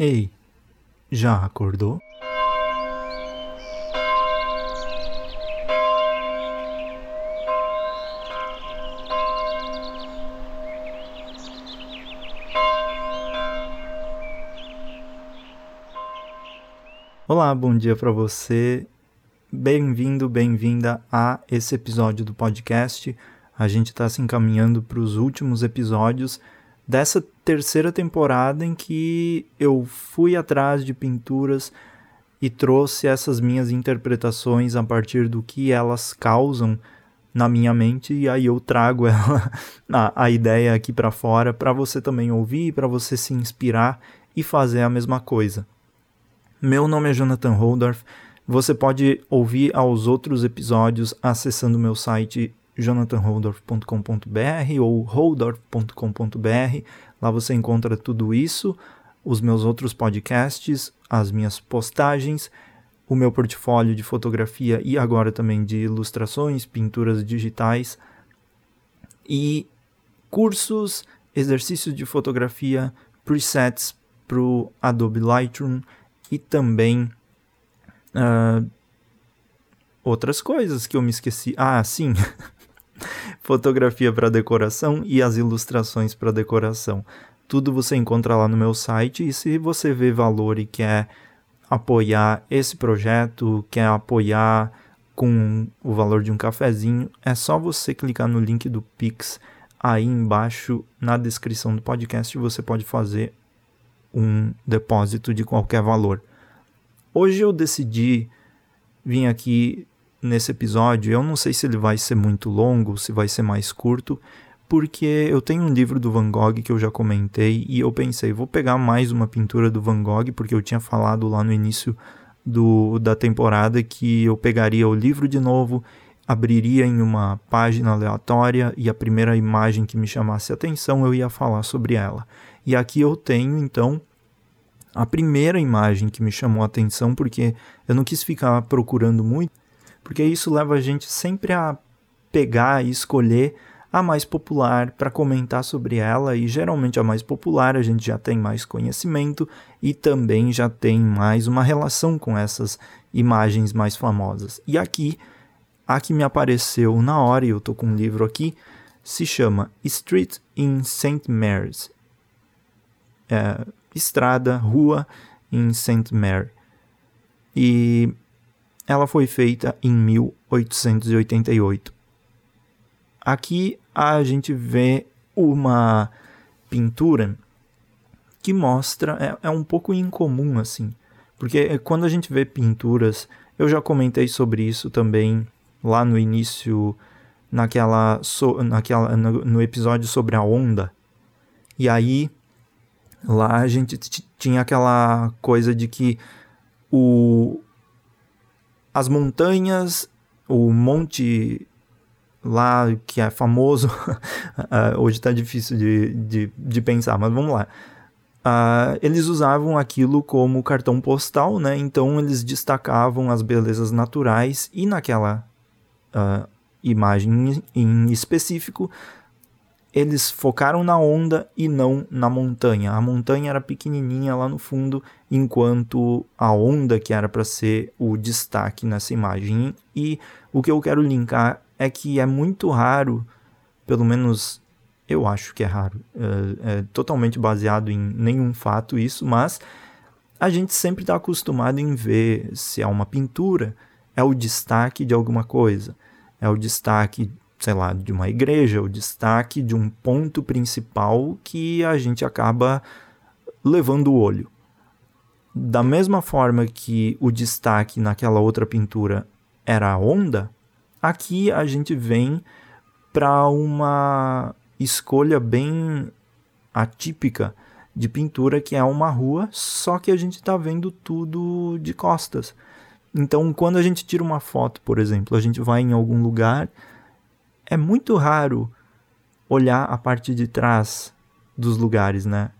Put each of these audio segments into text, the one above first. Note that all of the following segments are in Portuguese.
Ei, já acordou? Olá, bom dia para você. Bem-vindo, bem-vinda a esse episódio do podcast. A gente está se encaminhando para os últimos episódios dessa terceira temporada em que eu fui atrás de pinturas e trouxe essas minhas interpretações a partir do que elas causam na minha mente e aí eu trago ela, a, a ideia aqui para fora para você também ouvir, para você se inspirar e fazer a mesma coisa. Meu nome é Jonathan Holdorf. Você pode ouvir aos outros episódios acessando meu site jonathanholdorf.com.br ou holdorf.com.br. Lá você encontra tudo isso, os meus outros podcasts, as minhas postagens, o meu portfólio de fotografia e agora também de ilustrações, pinturas digitais e cursos, exercícios de fotografia, presets para o Adobe Lightroom e também uh, outras coisas que eu me esqueci. Ah, sim. fotografia para decoração e as ilustrações para decoração. Tudo você encontra lá no meu site e se você vê valor e quer apoiar esse projeto, quer apoiar com o valor de um cafezinho, é só você clicar no link do Pix aí embaixo na descrição do podcast você pode fazer um depósito de qualquer valor. Hoje eu decidi vir aqui nesse episódio. Eu não sei se ele vai ser muito longo, se vai ser mais curto, porque eu tenho um livro do Van Gogh que eu já comentei e eu pensei, vou pegar mais uma pintura do Van Gogh, porque eu tinha falado lá no início do, da temporada que eu pegaria o livro de novo, abriria em uma página aleatória e a primeira imagem que me chamasse atenção eu ia falar sobre ela. E aqui eu tenho então a primeira imagem que me chamou atenção, porque eu não quis ficar procurando muito porque isso leva a gente sempre a pegar e escolher a mais popular para comentar sobre ela e geralmente a mais popular a gente já tem mais conhecimento e também já tem mais uma relação com essas imagens mais famosas. E aqui a que me apareceu na hora e eu tô com um livro aqui se chama Street in St. Mary's. É, estrada, rua em St. Mary. E ela foi feita em 1888. Aqui a gente vê uma pintura que mostra, é, é um pouco incomum assim, porque quando a gente vê pinturas, eu já comentei sobre isso também lá no início, naquela, so, naquela no, no episódio sobre a onda. E aí lá a gente tinha aquela coisa de que o, as montanhas, o monte lá que é famoso, uh, hoje está difícil de, de, de, pensar, mas vamos lá. Uh, eles usavam aquilo como cartão postal, né? Então eles destacavam as belezas naturais e naquela uh, imagem em específico eles focaram na onda e não na montanha. A montanha era pequenininha lá no fundo, enquanto a onda que era para ser o destaque nessa imagem. E o que eu quero linkar é que é muito raro, pelo menos eu acho que é raro, é, é totalmente baseado em nenhum fato isso, mas a gente sempre está acostumado em ver se é uma pintura, é o destaque de alguma coisa, é o destaque sei lá, de uma igreja, o destaque de um ponto principal que a gente acaba levando o olho. Da mesma forma que o destaque naquela outra pintura era a onda, aqui a gente vem para uma escolha bem atípica de pintura que é uma rua, só que a gente está vendo tudo de costas. Então, quando a gente tira uma foto, por exemplo, a gente vai em algum lugar é muito raro olhar a parte de trás dos lugares, né?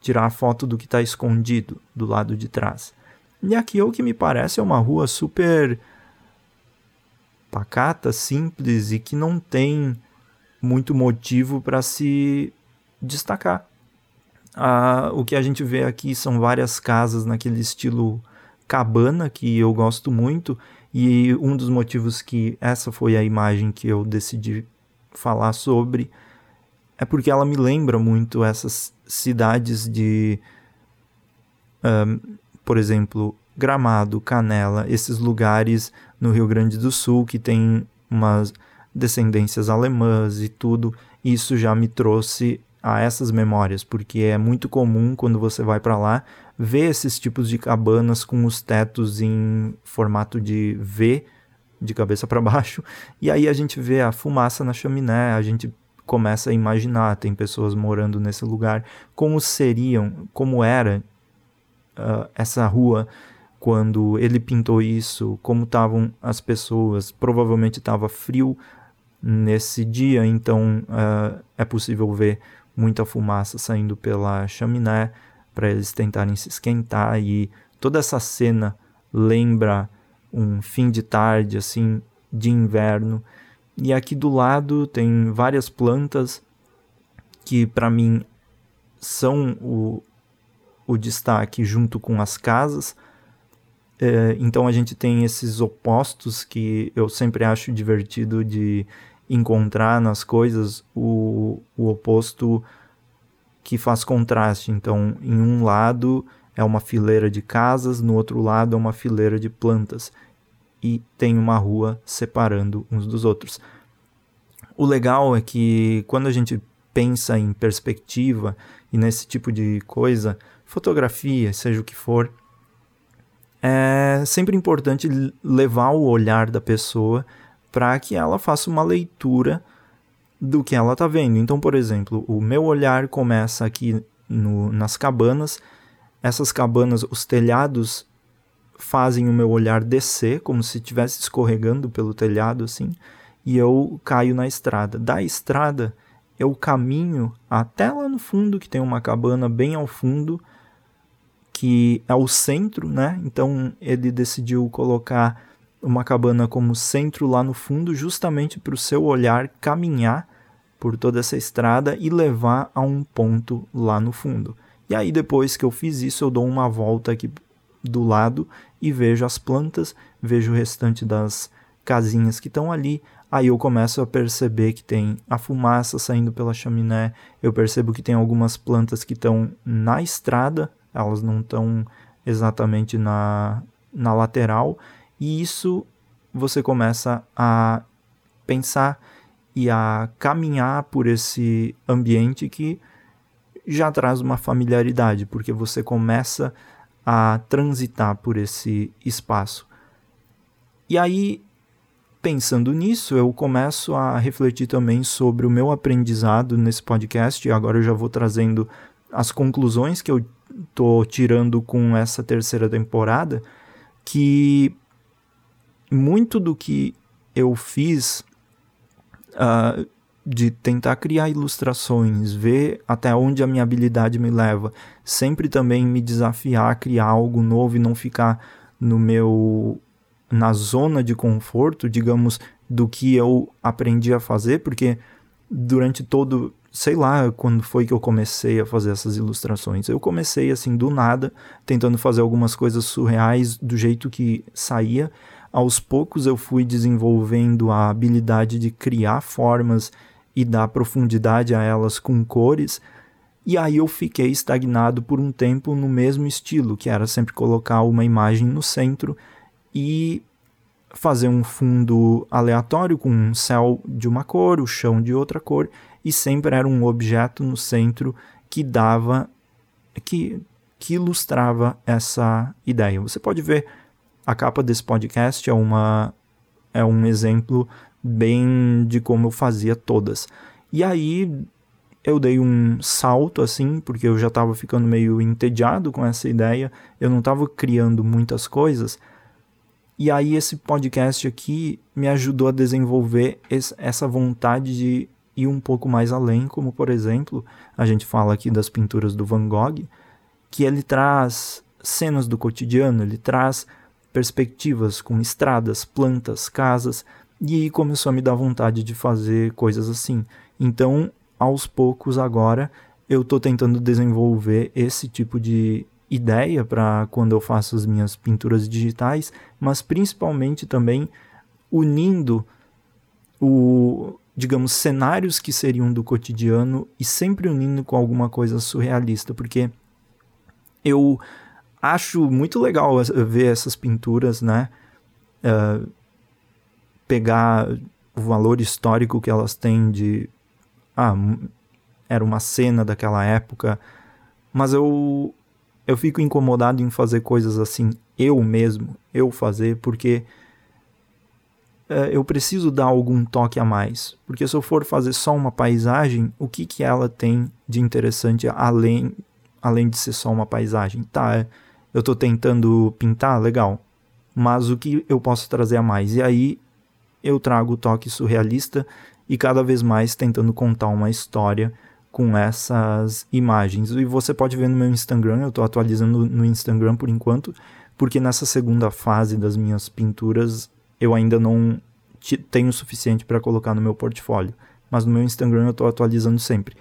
Tirar a foto do que está escondido do lado de trás. E aqui o que me parece é uma rua super pacata, simples e que não tem muito motivo para se destacar. Ah, o que a gente vê aqui são várias casas naquele estilo cabana que eu gosto muito e um dos motivos que essa foi a imagem que eu decidi falar sobre é porque ela me lembra muito essas cidades de, um, por exemplo, Gramado, Canela, esses lugares no Rio Grande do Sul que tem umas descendências alemãs e tudo. Isso já me trouxe a essas memórias, porque é muito comum quando você vai para lá ver esses tipos de cabanas com os tetos em formato de V, de cabeça para baixo, e aí a gente vê a fumaça na chaminé, a gente começa a imaginar, tem pessoas morando nesse lugar, como seriam, como era uh, essa rua quando ele pintou isso, como estavam as pessoas, provavelmente estava frio nesse dia, então uh, é possível ver muita fumaça saindo pela chaminé para eles tentarem se esquentar e toda essa cena lembra um fim de tarde assim de inverno e aqui do lado tem várias plantas que para mim são o, o destaque junto com as casas. É, então a gente tem esses opostos que eu sempre acho divertido de encontrar nas coisas o, o oposto que faz contraste. Então, em um lado é uma fileira de casas, no outro lado é uma fileira de plantas e tem uma rua separando uns dos outros. O legal é que quando a gente pensa em perspectiva e nesse tipo de coisa, fotografia, seja o que for, é sempre importante levar o olhar da pessoa para que ela faça uma leitura do que ela está vendo. Então, por exemplo, o meu olhar começa aqui no, nas cabanas. Essas cabanas, os telhados fazem o meu olhar descer, como se estivesse escorregando pelo telhado, assim, e eu caio na estrada. Da estrada, eu caminho até lá no fundo, que tem uma cabana bem ao fundo, que é o centro, né? Então ele decidiu colocar uma cabana como centro lá no fundo, justamente para o seu olhar caminhar por toda essa estrada e levar a um ponto lá no fundo. E aí depois que eu fiz isso, eu dou uma volta aqui do lado e vejo as plantas, vejo o restante das casinhas que estão ali. Aí eu começo a perceber que tem a fumaça saindo pela chaminé, eu percebo que tem algumas plantas que estão na estrada, elas não estão exatamente na, na lateral, e isso você começa a pensar e a caminhar por esse ambiente que já traz uma familiaridade, porque você começa a transitar por esse espaço. E aí, pensando nisso, eu começo a refletir também sobre o meu aprendizado nesse podcast, e agora eu já vou trazendo as conclusões que eu tô tirando com essa terceira temporada, que muito do que eu fiz uh, de tentar criar ilustrações, ver até onde a minha habilidade me leva, sempre também me desafiar a criar algo novo e não ficar no meu na zona de conforto, digamos, do que eu aprendi a fazer, porque durante todo, sei lá, quando foi que eu comecei a fazer essas ilustrações. Eu comecei assim do nada, tentando fazer algumas coisas surreais do jeito que saía, aos poucos eu fui desenvolvendo a habilidade de criar formas e dar profundidade a elas com cores, e aí eu fiquei estagnado por um tempo no mesmo estilo, que era sempre colocar uma imagem no centro e fazer um fundo aleatório com um céu de uma cor, o chão de outra cor, e sempre era um objeto no centro que dava que que ilustrava essa ideia. Você pode ver a capa desse podcast é uma é um exemplo bem de como eu fazia todas. E aí eu dei um salto assim, porque eu já estava ficando meio entediado com essa ideia, eu não estava criando muitas coisas. E aí esse podcast aqui me ajudou a desenvolver esse, essa vontade de ir um pouco mais além, como por exemplo, a gente fala aqui das pinturas do Van Gogh, que ele traz cenas do cotidiano, ele traz perspectivas com estradas, plantas, casas, e aí começou a me dar vontade de fazer coisas assim. Então, aos poucos agora, eu estou tentando desenvolver esse tipo de ideia para quando eu faço as minhas pinturas digitais, mas principalmente também unindo o, digamos, cenários que seriam do cotidiano e sempre unindo com alguma coisa surrealista, porque eu acho muito legal ver essas pinturas, né? Uh, pegar o valor histórico que elas têm de. Ah, era uma cena daquela época, mas eu eu fico incomodado em fazer coisas assim eu mesmo, eu fazer, porque uh, eu preciso dar algum toque a mais. Porque se eu for fazer só uma paisagem, o que que ela tem de interessante além além de ser só uma paisagem? Tá, eu estou tentando pintar, legal. Mas o que eu posso trazer a mais? E aí eu trago o toque surrealista e cada vez mais tentando contar uma história com essas imagens. E você pode ver no meu Instagram, eu estou atualizando no Instagram por enquanto, porque nessa segunda fase das minhas pinturas eu ainda não tenho o suficiente para colocar no meu portfólio. Mas no meu Instagram eu estou atualizando sempre.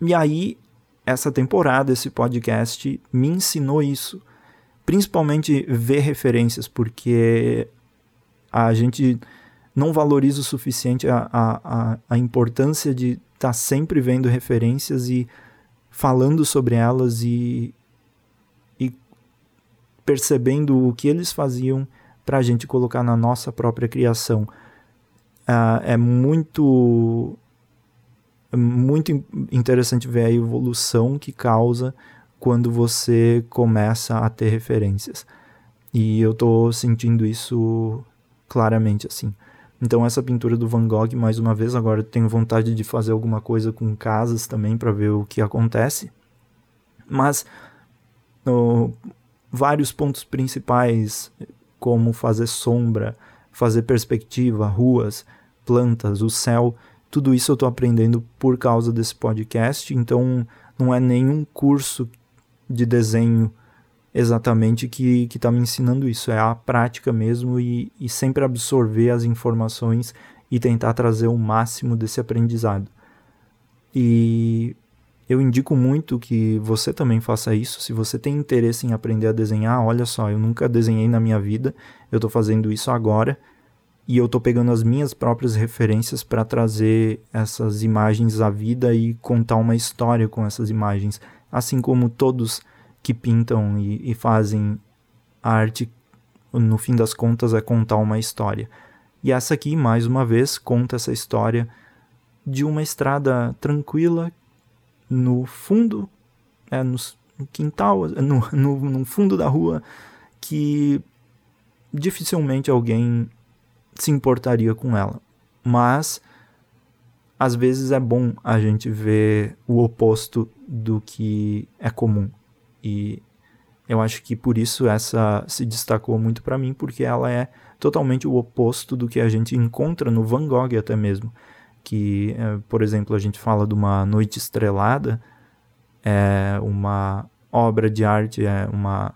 E aí, essa temporada, esse podcast me ensinou isso. Principalmente ver referências, porque a gente não valoriza o suficiente a, a, a importância de estar tá sempre vendo referências e falando sobre elas e, e percebendo o que eles faziam para a gente colocar na nossa própria criação. Uh, é muito é muito interessante ver a evolução que causa quando você começa a ter referências. E eu estou sentindo isso claramente assim. Então essa pintura do Van Gogh, mais uma vez, agora tenho vontade de fazer alguma coisa com casas também para ver o que acontece. Mas vários pontos principais, como fazer sombra, fazer perspectiva, ruas, plantas, o céu, tudo isso eu estou aprendendo por causa desse podcast. Então não é nenhum curso de desenho exatamente que está me ensinando isso. É a prática mesmo e, e sempre absorver as informações e tentar trazer o máximo desse aprendizado. E eu indico muito que você também faça isso. Se você tem interesse em aprender a desenhar, olha só, eu nunca desenhei na minha vida, eu estou fazendo isso agora e eu estou pegando as minhas próprias referências para trazer essas imagens à vida e contar uma história com essas imagens. Assim como todos que pintam e, e fazem arte, no fim das contas, é contar uma história. E essa aqui, mais uma vez, conta essa história de uma estrada tranquila no fundo, é, no, no quintal, no, no, no fundo da rua, que dificilmente alguém se importaria com ela. Mas às vezes é bom a gente ver o oposto do que é comum. E eu acho que por isso essa se destacou muito para mim, porque ela é totalmente o oposto do que a gente encontra no Van Gogh até mesmo. Que, é, por exemplo, a gente fala de uma noite estrelada, é uma obra de arte, é uma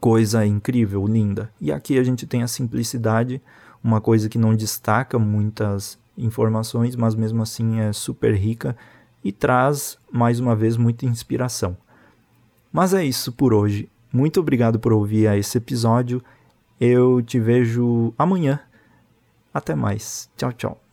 coisa incrível, linda. E aqui a gente tem a simplicidade, uma coisa que não destaca muitas informações, mas mesmo assim é super rica e traz mais uma vez muita inspiração. Mas é isso por hoje. Muito obrigado por ouvir esse episódio. Eu te vejo amanhã. Até mais. Tchau, tchau.